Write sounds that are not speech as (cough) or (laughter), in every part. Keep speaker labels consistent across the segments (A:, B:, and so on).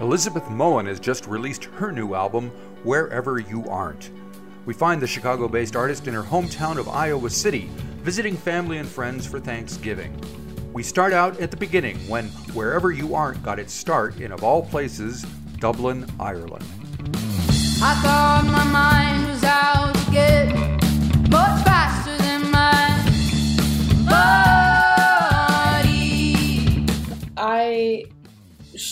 A: Elizabeth Moen has just released her new album, Wherever You Aren't. We find the Chicago based artist in her hometown of Iowa City, visiting family and friends for Thanksgiving. We start out at the beginning when Wherever You Aren't got its start in, of all places, Dublin, Ireland.
B: I thought my mind was out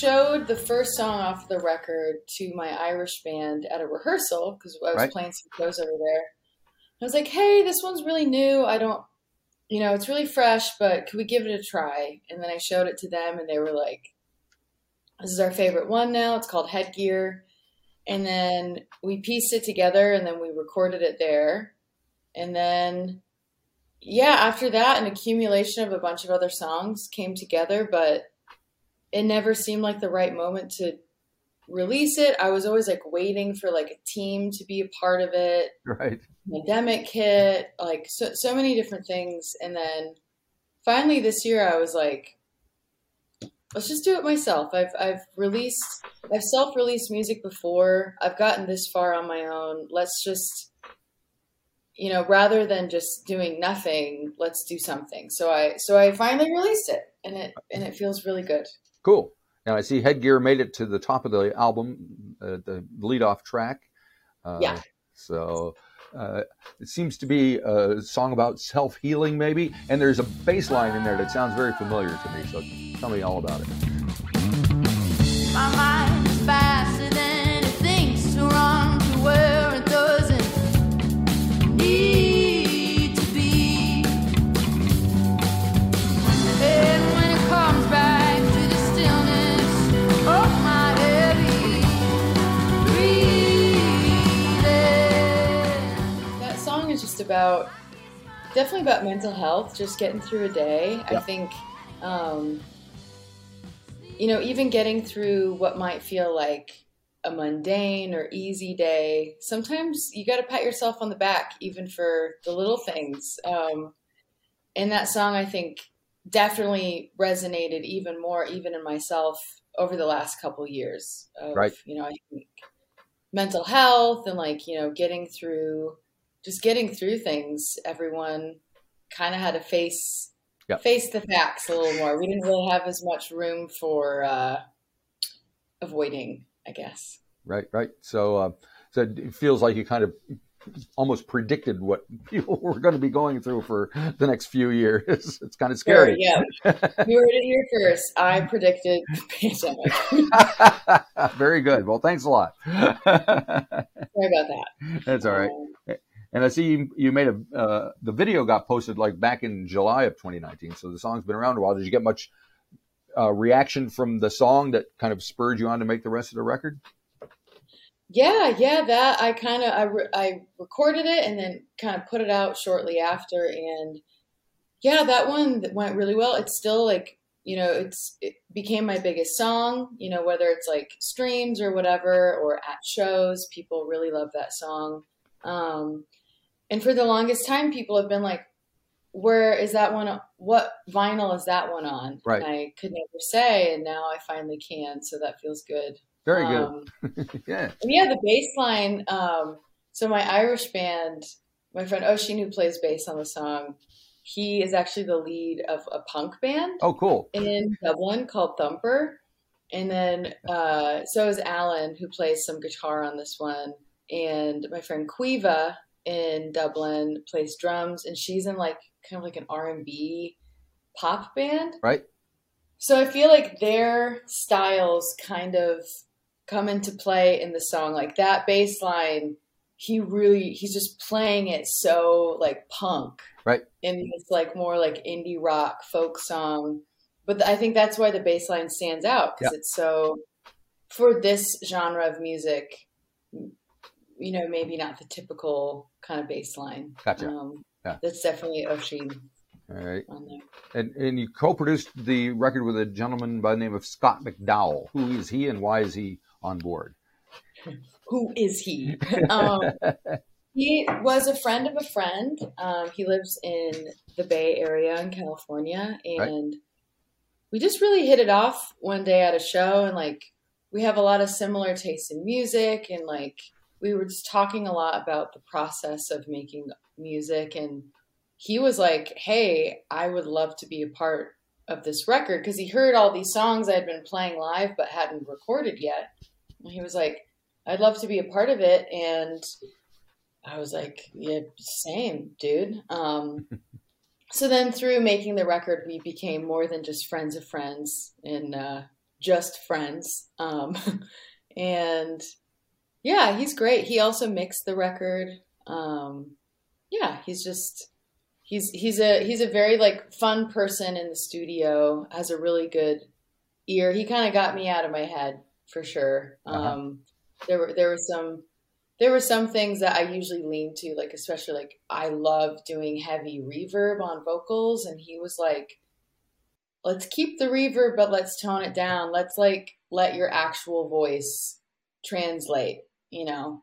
C: showed the first song off the record to my Irish band at a rehearsal because I was
D: Right.
C: playing some shows over there. I was like, "Hey, this one's really new. I don't, you know, it's really fresh, but could we give it a try?" And then I showed it to them, and they were like, "This is our favorite one now. It's called Headgear." And then we pieced it together, and then we recorded it there, and then yeah, after that, an accumulation of a bunch of other songs came together, but it never seemed like the right moment to release it. I was always like waiting for like a team to be a part of it.
D: Right.
C: Pandemic hit, like so so many different things, and then finally this year I was like, let's just do it myself. I've I've released I've self released music before. I've gotten this far on my own. Let's just you know, rather than just doing nothing, let's do something. So I so I finally released it and it and it feels really good.
D: Cool. Now I see Headgear made it to the top of the album, uh, the lead-off track. Uh,
C: Yeah.
D: So uh, it seems to be a song about self-healing, maybe, and there's a bass line in there that sounds very familiar to me. So tell me all about it.
C: Definitely about mental health, just getting through a day. I think um you know, even getting through what might feel like a mundane or easy day, sometimes you got to pat yourself on the back, even for the little things. Um, and that song, I think, definitely resonated even more, even in myself, over the last couple years. Of,
D: Right.
C: You know, I think mental health and like you know, getting through, just getting through things. Everyone kind of had to face
D: Yeah.
C: face the facts a little more. We didn't really have as much room for uh, avoiding, I guess.
D: Right. Right. So, uh, so it feels like you kind of almost predicted what (laughs) people were going to be going through for the next few years. (laughs) It's kind of
C: Sure,
D: scary.
C: yeah. (laughs) You heard it here first. I predicted the pandemic.
D: Very good. Well, thanks a lot.
C: Sorry about that.
D: That's all right.
C: Um,
D: And I see you, you made a uh, the video got posted like back in July of 2019. So the song's been around a while. Did you get much uh, reaction from the song that kind of spurred you on to make the rest of the record?
C: Yeah, yeah, that I kind of I, re- I recorded it and then kind of put it out shortly after, and yeah, that one went really well. It's still like you know, it's it became my biggest song. You know, whether it's like streams or whatever, or at shows, people really love that song. Um, and for the longest time, people have been like, "Where is that one? What vinyl is that one on?"
D: Right.
C: And I could never say, and now I finally can, so that feels good.
D: Very good.
C: Um, (laughs)
D: yeah.
C: yeah, the bass line. Um, so my Irish band, my friend Oisín, who plays bass on the song, he is actually the lead of a punk band
D: Oh, cool.
C: in Dublin called Thumper. And then uh, so is Alan, who plays some guitar on this one. And my friend Caoimhe in Dublin plays drums, and she's in like kind of like an R and B pop band.
D: Right.
C: So I feel like their styles kind of come into play in the song. Like that bass line, he really he's just playing it so like punk.
D: Right.
C: In this like more like indie rock folk song. But I think that's why the bass line stands out because it's so for this genre of music, you know, maybe not the typical kind of baseline.
D: Gotcha.
C: Um,
D: Yeah.
C: That's definitely Oisín
D: All right.
C: on there.
D: And, and you co-produced the record with a gentleman by the name of Scott McDowell. Who is he and why is he on board? (laughs)
C: who is he? (laughs) um, he was a friend of a friend. Um, he lives in the Bay Area in California, and we just really hit it off one day at a show, and like we have a lot of similar tastes in music and like we were just talking a lot about the process of making music and he was like hey i would love to be a part of this record because he heard all these songs i had been playing live but hadn't recorded yet. And he was like i'd love to be a part of it and i was like yeah same dude. Um, (laughs) so then through making the record we became more than just friends of friends and uh, just friends um, (laughs) and yeah he's great he also mixed the record um, yeah he's just he's he's a he's a very like fun person in the studio has a really good ear he kind of got me out of my head for sure
D: Uh-huh.
C: um, there were there were some there were some things that I usually lean to, like especially like I love doing heavy reverb on vocals, and he was like, "Let's keep the reverb, but let's tone it down. Let's like let your actual voice translate." You know.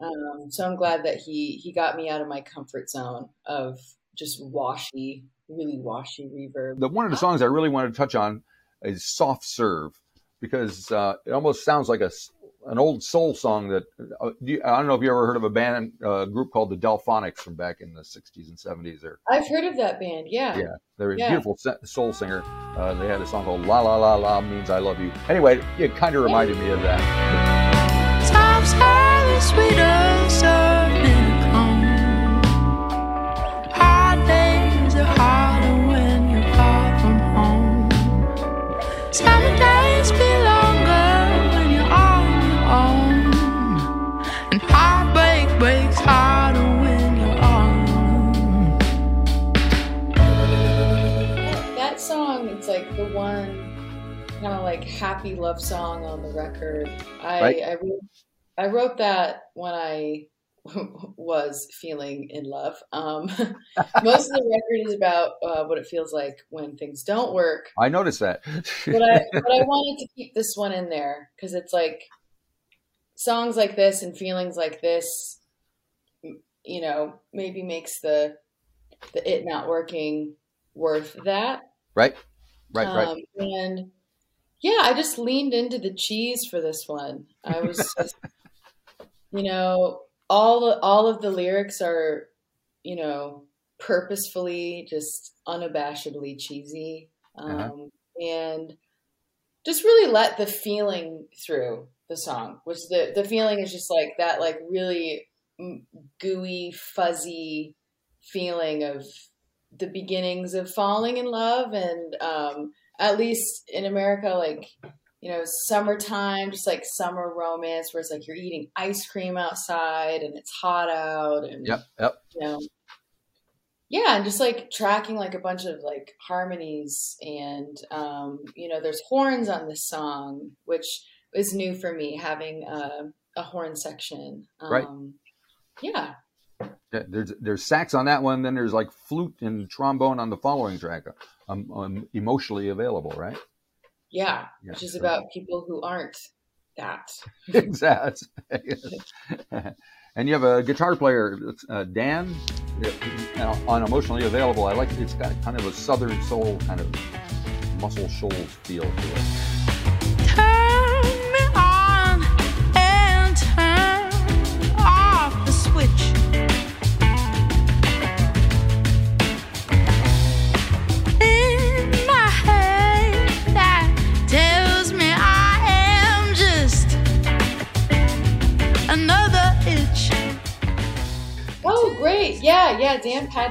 C: Um, so I'm glad that he he got me out of my comfort zone of just washy, really washy reverb.
D: The one of the songs I really wanted to touch on is "Soft Serve" because uh, it almost sounds like a an old soul song that uh, you, I don't know if you ever heard of a band uh, group called the Delphonics from back in the '60s and '70s. They're
C: I've heard of that band. Yeah.
D: Yeah. they're a
C: Yeah.
D: beautiful soul singer. Uh, they had a song called "La La La La" means I love you. Anyway, it kind of reminded me of that.
B: Times are the sweeter serving home. Hard days are harder when you're far from home. Summer days be longer when you're on your own. And heartbreak breaks harder when you're on your.
C: That song, it's like the one kind of like happy love song on the record. I
D: Right.
C: I, wrote, I wrote that when I (laughs) was feeling in love. Um, (laughs) most of the record is about uh, what it feels like when things don't work.
D: I noticed that.
C: But I (laughs) but I wanted to keep this one in there because it's like songs like this and feelings like this, you know, maybe makes the the it not working worth that.
D: right, right, right.
C: Um, and yeah, I just leaned into the cheese for this one. I was just, you know, all all of the lyrics are, you know, purposefully just unabashedly cheesy, um,
D: Uh-huh.
C: and just really let the feeling through the song. Which the the feeling is just like that, like really gooey, fuzzy feeling of the beginnings of falling in love and um at least in america like you know summertime just like summer romance where it's like you're eating ice cream outside and it's hot out and
D: Yep, yep.
C: you know yeah and just like tracking like a bunch of like harmonies and um you know there's horns on this song which is new for me having a, a horn section um
D: Right.
C: yeah
D: Yeah, there's there's sax on that one. Then there's like flute and trombone on the following track. Um, um, emotionally available, right?
C: Yeah,
D: Yeah,
C: which is
D: so-
C: about people who aren't that (laughs)
D: exactly. (laughs) and you have a guitar player, uh, Dan, uh, on emotionally available. I like it's got kind of a southern soul kind of muscle shoals feel to it.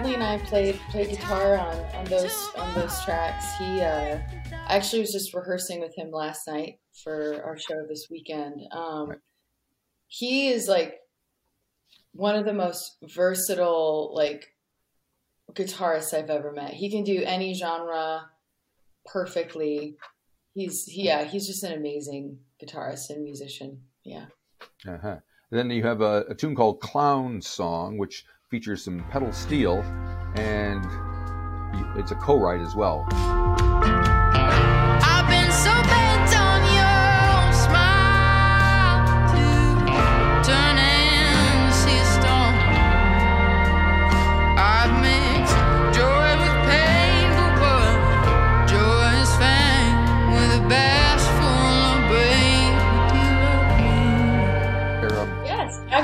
C: Dan Padley and I played played guitar on, on those on those tracks. He uh, I actually was just rehearsing with him last night for our show this weekend. Um. He is like one of the most versatile like guitarists I've ever met. He can do any genre perfectly. He's yeah, he's just an amazing guitarist and musician. Yeah.
D: Uh-huh. Then you have a, a tune called Clown Song, which features some pedal steel, and it's a co-write as well.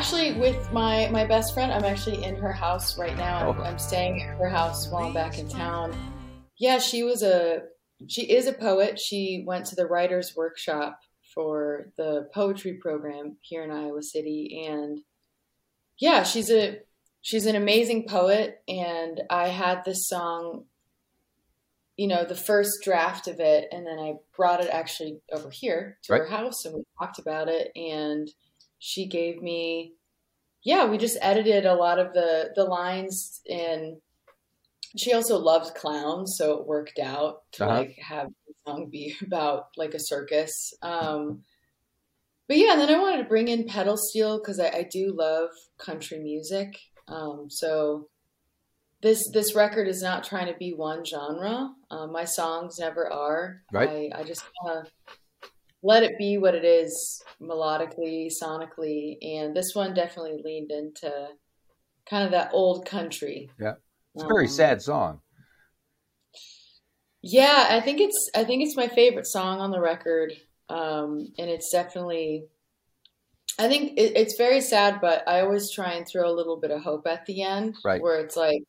C: Actually with my my best friend. I'm actually in her house right now. I'm,
D: Oh.
C: I'm staying at her house while I'm back in town. Yeah, she was a she is a poet. She went to the writers workshop for the poetry program here in Iowa City and yeah, she's a she's an amazing poet and I had this song you know, the first draft of it and then I brought it actually over here to her house and we talked about it and she gave me yeah, we just edited a lot of the the lines and she also loves clowns, so it worked out to
D: Uh-huh.
C: like have the song be (laughs) about like a circus. Um, but yeah, and then I wanted to bring in pedal steel because I, I do love country music. Um, so this this record is not trying to be one genre. Um, my songs never are.
D: Right.
C: I, I just want to let it be what it is melodically, sonically, and this one definitely leaned into kind of that old country.
D: Yeah. It's a very
C: Um,
D: sad song.
C: Yeah, I think it's I think it's my favorite song on the record, um, and it's definitely. I think it, it's very sad, but I always try and throw a little bit of hope at the end,
D: Right.
C: where it's like,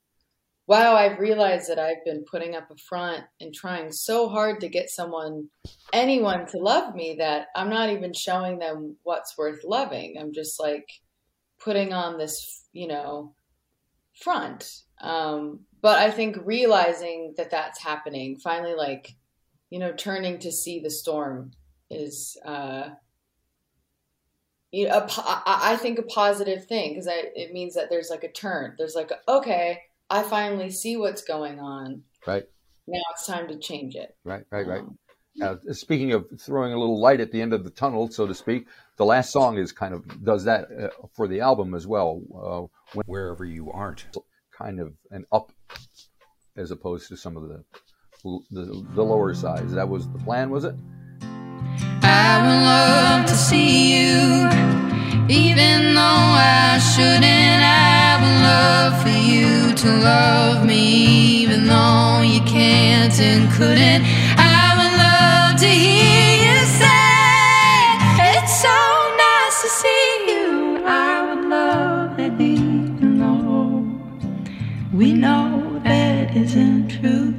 C: "Wow, I've realized that I've been putting up a front and trying so hard to get someone, anyone, to love me that I'm not even showing them what's worth loving. I'm just like putting on this, you know, front. Um, but I think realizing that that's happening, finally, like, you know, turning to see the storm is, uh, you know, a, I I think a positive thing because it means that there's like a turn. There's like, okay, I finally see what's going on.
D: Right.
C: Now it's time to change it.
D: Right, right, right.
C: Um,
D: Now, speaking of throwing a little light at the end of the tunnel, so to speak, the last song is kind of does that uh, for the album as well. Uh, when
A: Wherever you aren't.
D: kind of an up as opposed to some of the the, the lower sides. That was the plan, was it?
B: I would love to see you, even though I shouldn't. To love me, even though you can't and couldn't. I would love to hear you say, It's so nice to see you. I would love that even though we know that isn't true.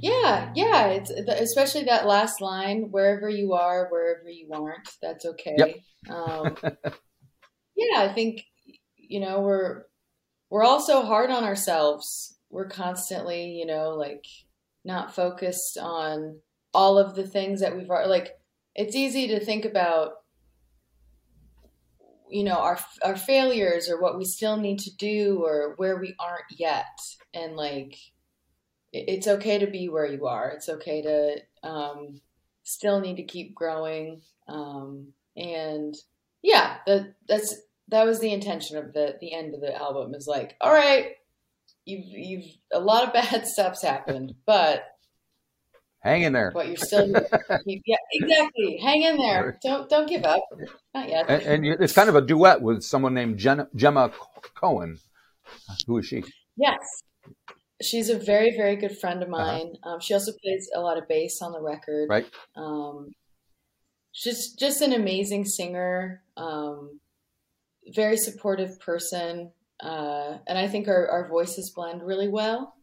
C: Yeah, yeah. It's especially that last line, wherever you are, wherever you aren't, that's okay.
D: Yep.
C: Um, (laughs) yeah, I think you know we're we're also hard on ourselves. We're constantly, you know, like not focused on all of the things that we've like. It's easy to think about, you know, our our failures or what we still need to do or where we aren't yet, and like it's okay to be where you are. It's okay to um, still need to keep growing. Um, and yeah, that that's that was the intention of the the end of the album. Is like, all right, you've you've a lot of bad (laughs) stuff's happened, but
D: Hang in there.
C: but you're still (laughs) yeah exactly. Hang in there. Don't don't give up. Not yet.
D: And, and it's kind of a duet with someone named Jenna, Gemma Cohen. Who is she?
C: Yes. She's a very, very good friend of
D: Uh-huh.
C: mine. Um, she also plays a lot of bass on the record.
D: Right.
C: Um, she's just an amazing singer, um, very supportive person. Uh, and I think our, our voices blend really well.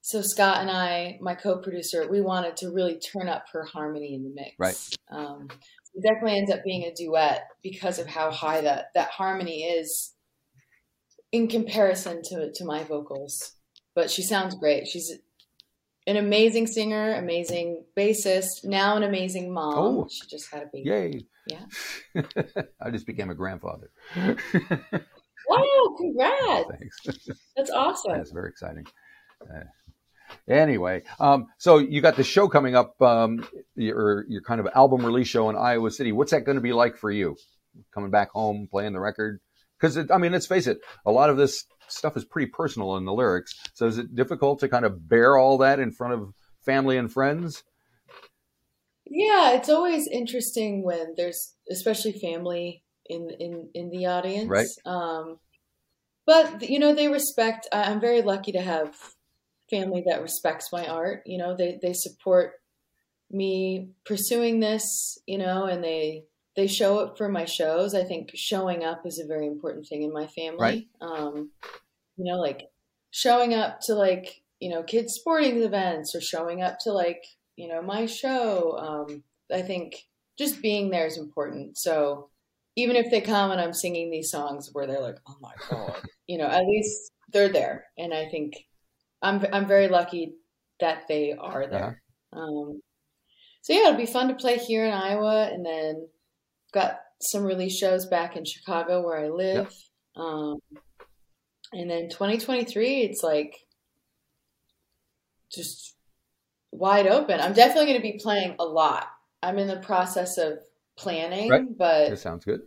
C: So Scott and I, my co-producer, we wanted to really turn up her harmony in the mix.
D: Right.
C: Um, it definitely ends up being a duet because of how high that, that harmony is in comparison to, to my vocals. But she sounds great. She's an amazing singer, amazing bassist, now an amazing mom.
D: Oh.
C: She just had a baby.
D: Yay.
C: Yeah. (laughs)
D: I just became a grandfather.
C: Wow, (laughs) congrats.
D: Thanks.
C: That's awesome.
D: That's very exciting. Uh, anyway, um, so you got the show coming up, um, your your kind of album release show in Iowa City. What's that going to be like for you? Coming back home, playing the record? Because I mean, let's face it, a lot of this stuff is pretty personal in the lyrics. So is it difficult to kind of bear all that in front of family and friends?
C: Yeah, it's always interesting when there's especially family in in in the audience.
D: Right.
C: Um, but you know, they respect. I'm very lucky to have family that respects my art. You know, they they support me pursuing this. You know, and they they show up for my shows. I think showing up is a very important thing in my family.
D: Right.
C: Um, you know, like showing up to like you know kids sporting events or showing up to like you know my show. Um, I think just being there is important. So even if they come and I'm singing these songs where they're like, "Oh my god," you know, at least they're there, and I think I'm I'm very lucky that they are there. Um, so yeah, it'll be fun to play here in Iowa, and then got some release shows back in Chicago where I live. Um, and then 2023, it's like just wide open. I'm definitely going to be playing a lot. I'm in the process of planning,
D: Right.
C: but
D: That sounds good.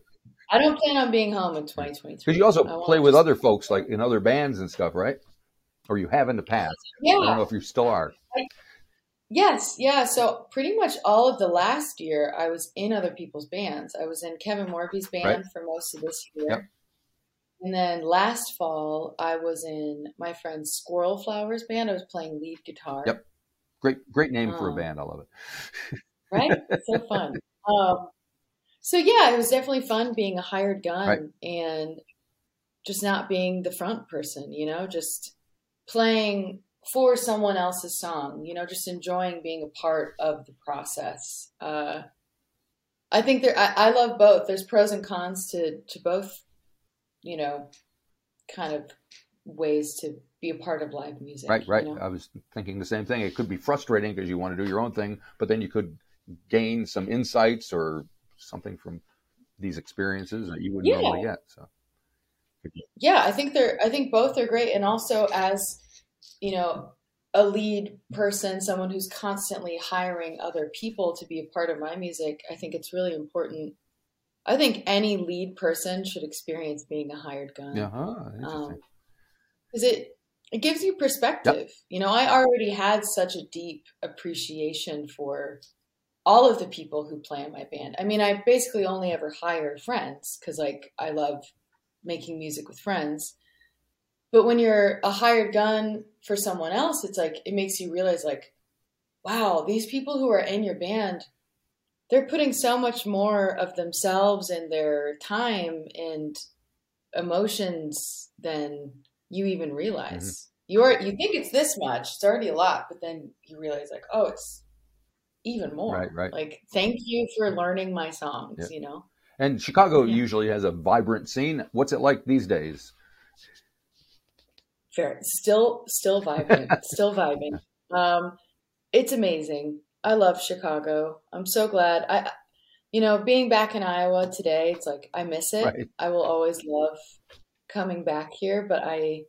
C: I don't plan on being home in 2023.
D: Because you also
C: I
D: play with other folks, like in other bands and stuff, right? Or you have in the past. Yeah. I don't know if you still are.
C: Yes. Yeah. So pretty much all of the last year, I was in other people's bands. I was in Kevin Morby's band
D: Right.
C: for most of this year.
D: Yep.
C: And then last fall, I was in my friend Squirrel Flower's band. I was playing lead guitar.
D: Yep. Great, great name for a
C: Um,
D: band. I love it. (laughs)
C: right? so fun. Um, so yeah, it was definitely fun being a hired gun
D: Right.
C: and just not being the front person, you know, just playing for someone else's song, you know, just enjoying being a part of the process. Uh, I think there, I, I love both. There's pros and cons to, to both, you know, kind of ways to be a part of live music.
D: Right,
C: you
D: right.
C: know?
D: I was thinking the same thing. It could be frustrating because you want to do your own thing, but then you could gain some insights or something from these experiences that you wouldn't
C: Yeah.
D: normally get. So,
C: yeah i think they're i think both are great and also as you know a lead person someone who's constantly hiring other people to be a part of my music i think it's really important. I think any lead person should experience being a hired gun.
D: Yeah, huh, interesting.
C: Um, because it it gives you perspective. You know i already had such a deep appreciation for all of the people who play in my band. I mean i basically only ever hire friends because like i love making music with friends but when you're a hired gun for someone else it's like it makes you realize like wow these people who are in your band they're putting so much more of themselves and their time and emotions than you even realize. Mm-hmm. You're you think it's this much, it's already a lot, but then you realize like, oh, it's even more.
D: Right, right.
C: Like, thank you for learning my songs,
D: Yeah.
C: you know?
D: And Chicago
C: Yeah.
D: usually has a vibrant scene. What's it like these days?
C: Fair. Still still vibrant. (laughs) still vibing. Um it's amazing. I love Chicago. I'm so glad. I you know, being back in Iowa today, it's like I miss it.
D: Right.
C: I will always love coming back here, but I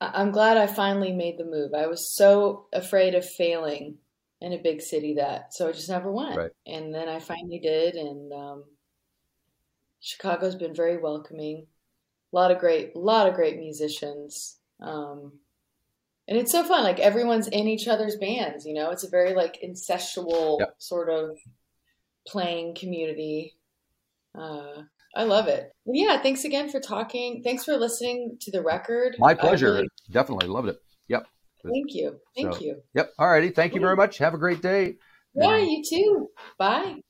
C: I- I'm glad I finally made the move. I was so afraid of failing in a big city that so I just never went.
D: Right.
C: And then I finally did and um Chicago's been very welcoming. A lot of great a lot of great musicians. Um and it's so fun. Like everyone's in each other's bands, you know. It's a very like incestual
D: Yep.
C: sort of playing community. Uh, I love it. Yeah, thanks again for talking. Thanks for listening to the record.
D: My pleasure.
C: really-
D: Definitely loved it. Yep.
C: thank you. Thank
D: So-
C: you.
D: Yep. All righty. Thank you very much. Have a great day.
C: Yeah, you too. Bye.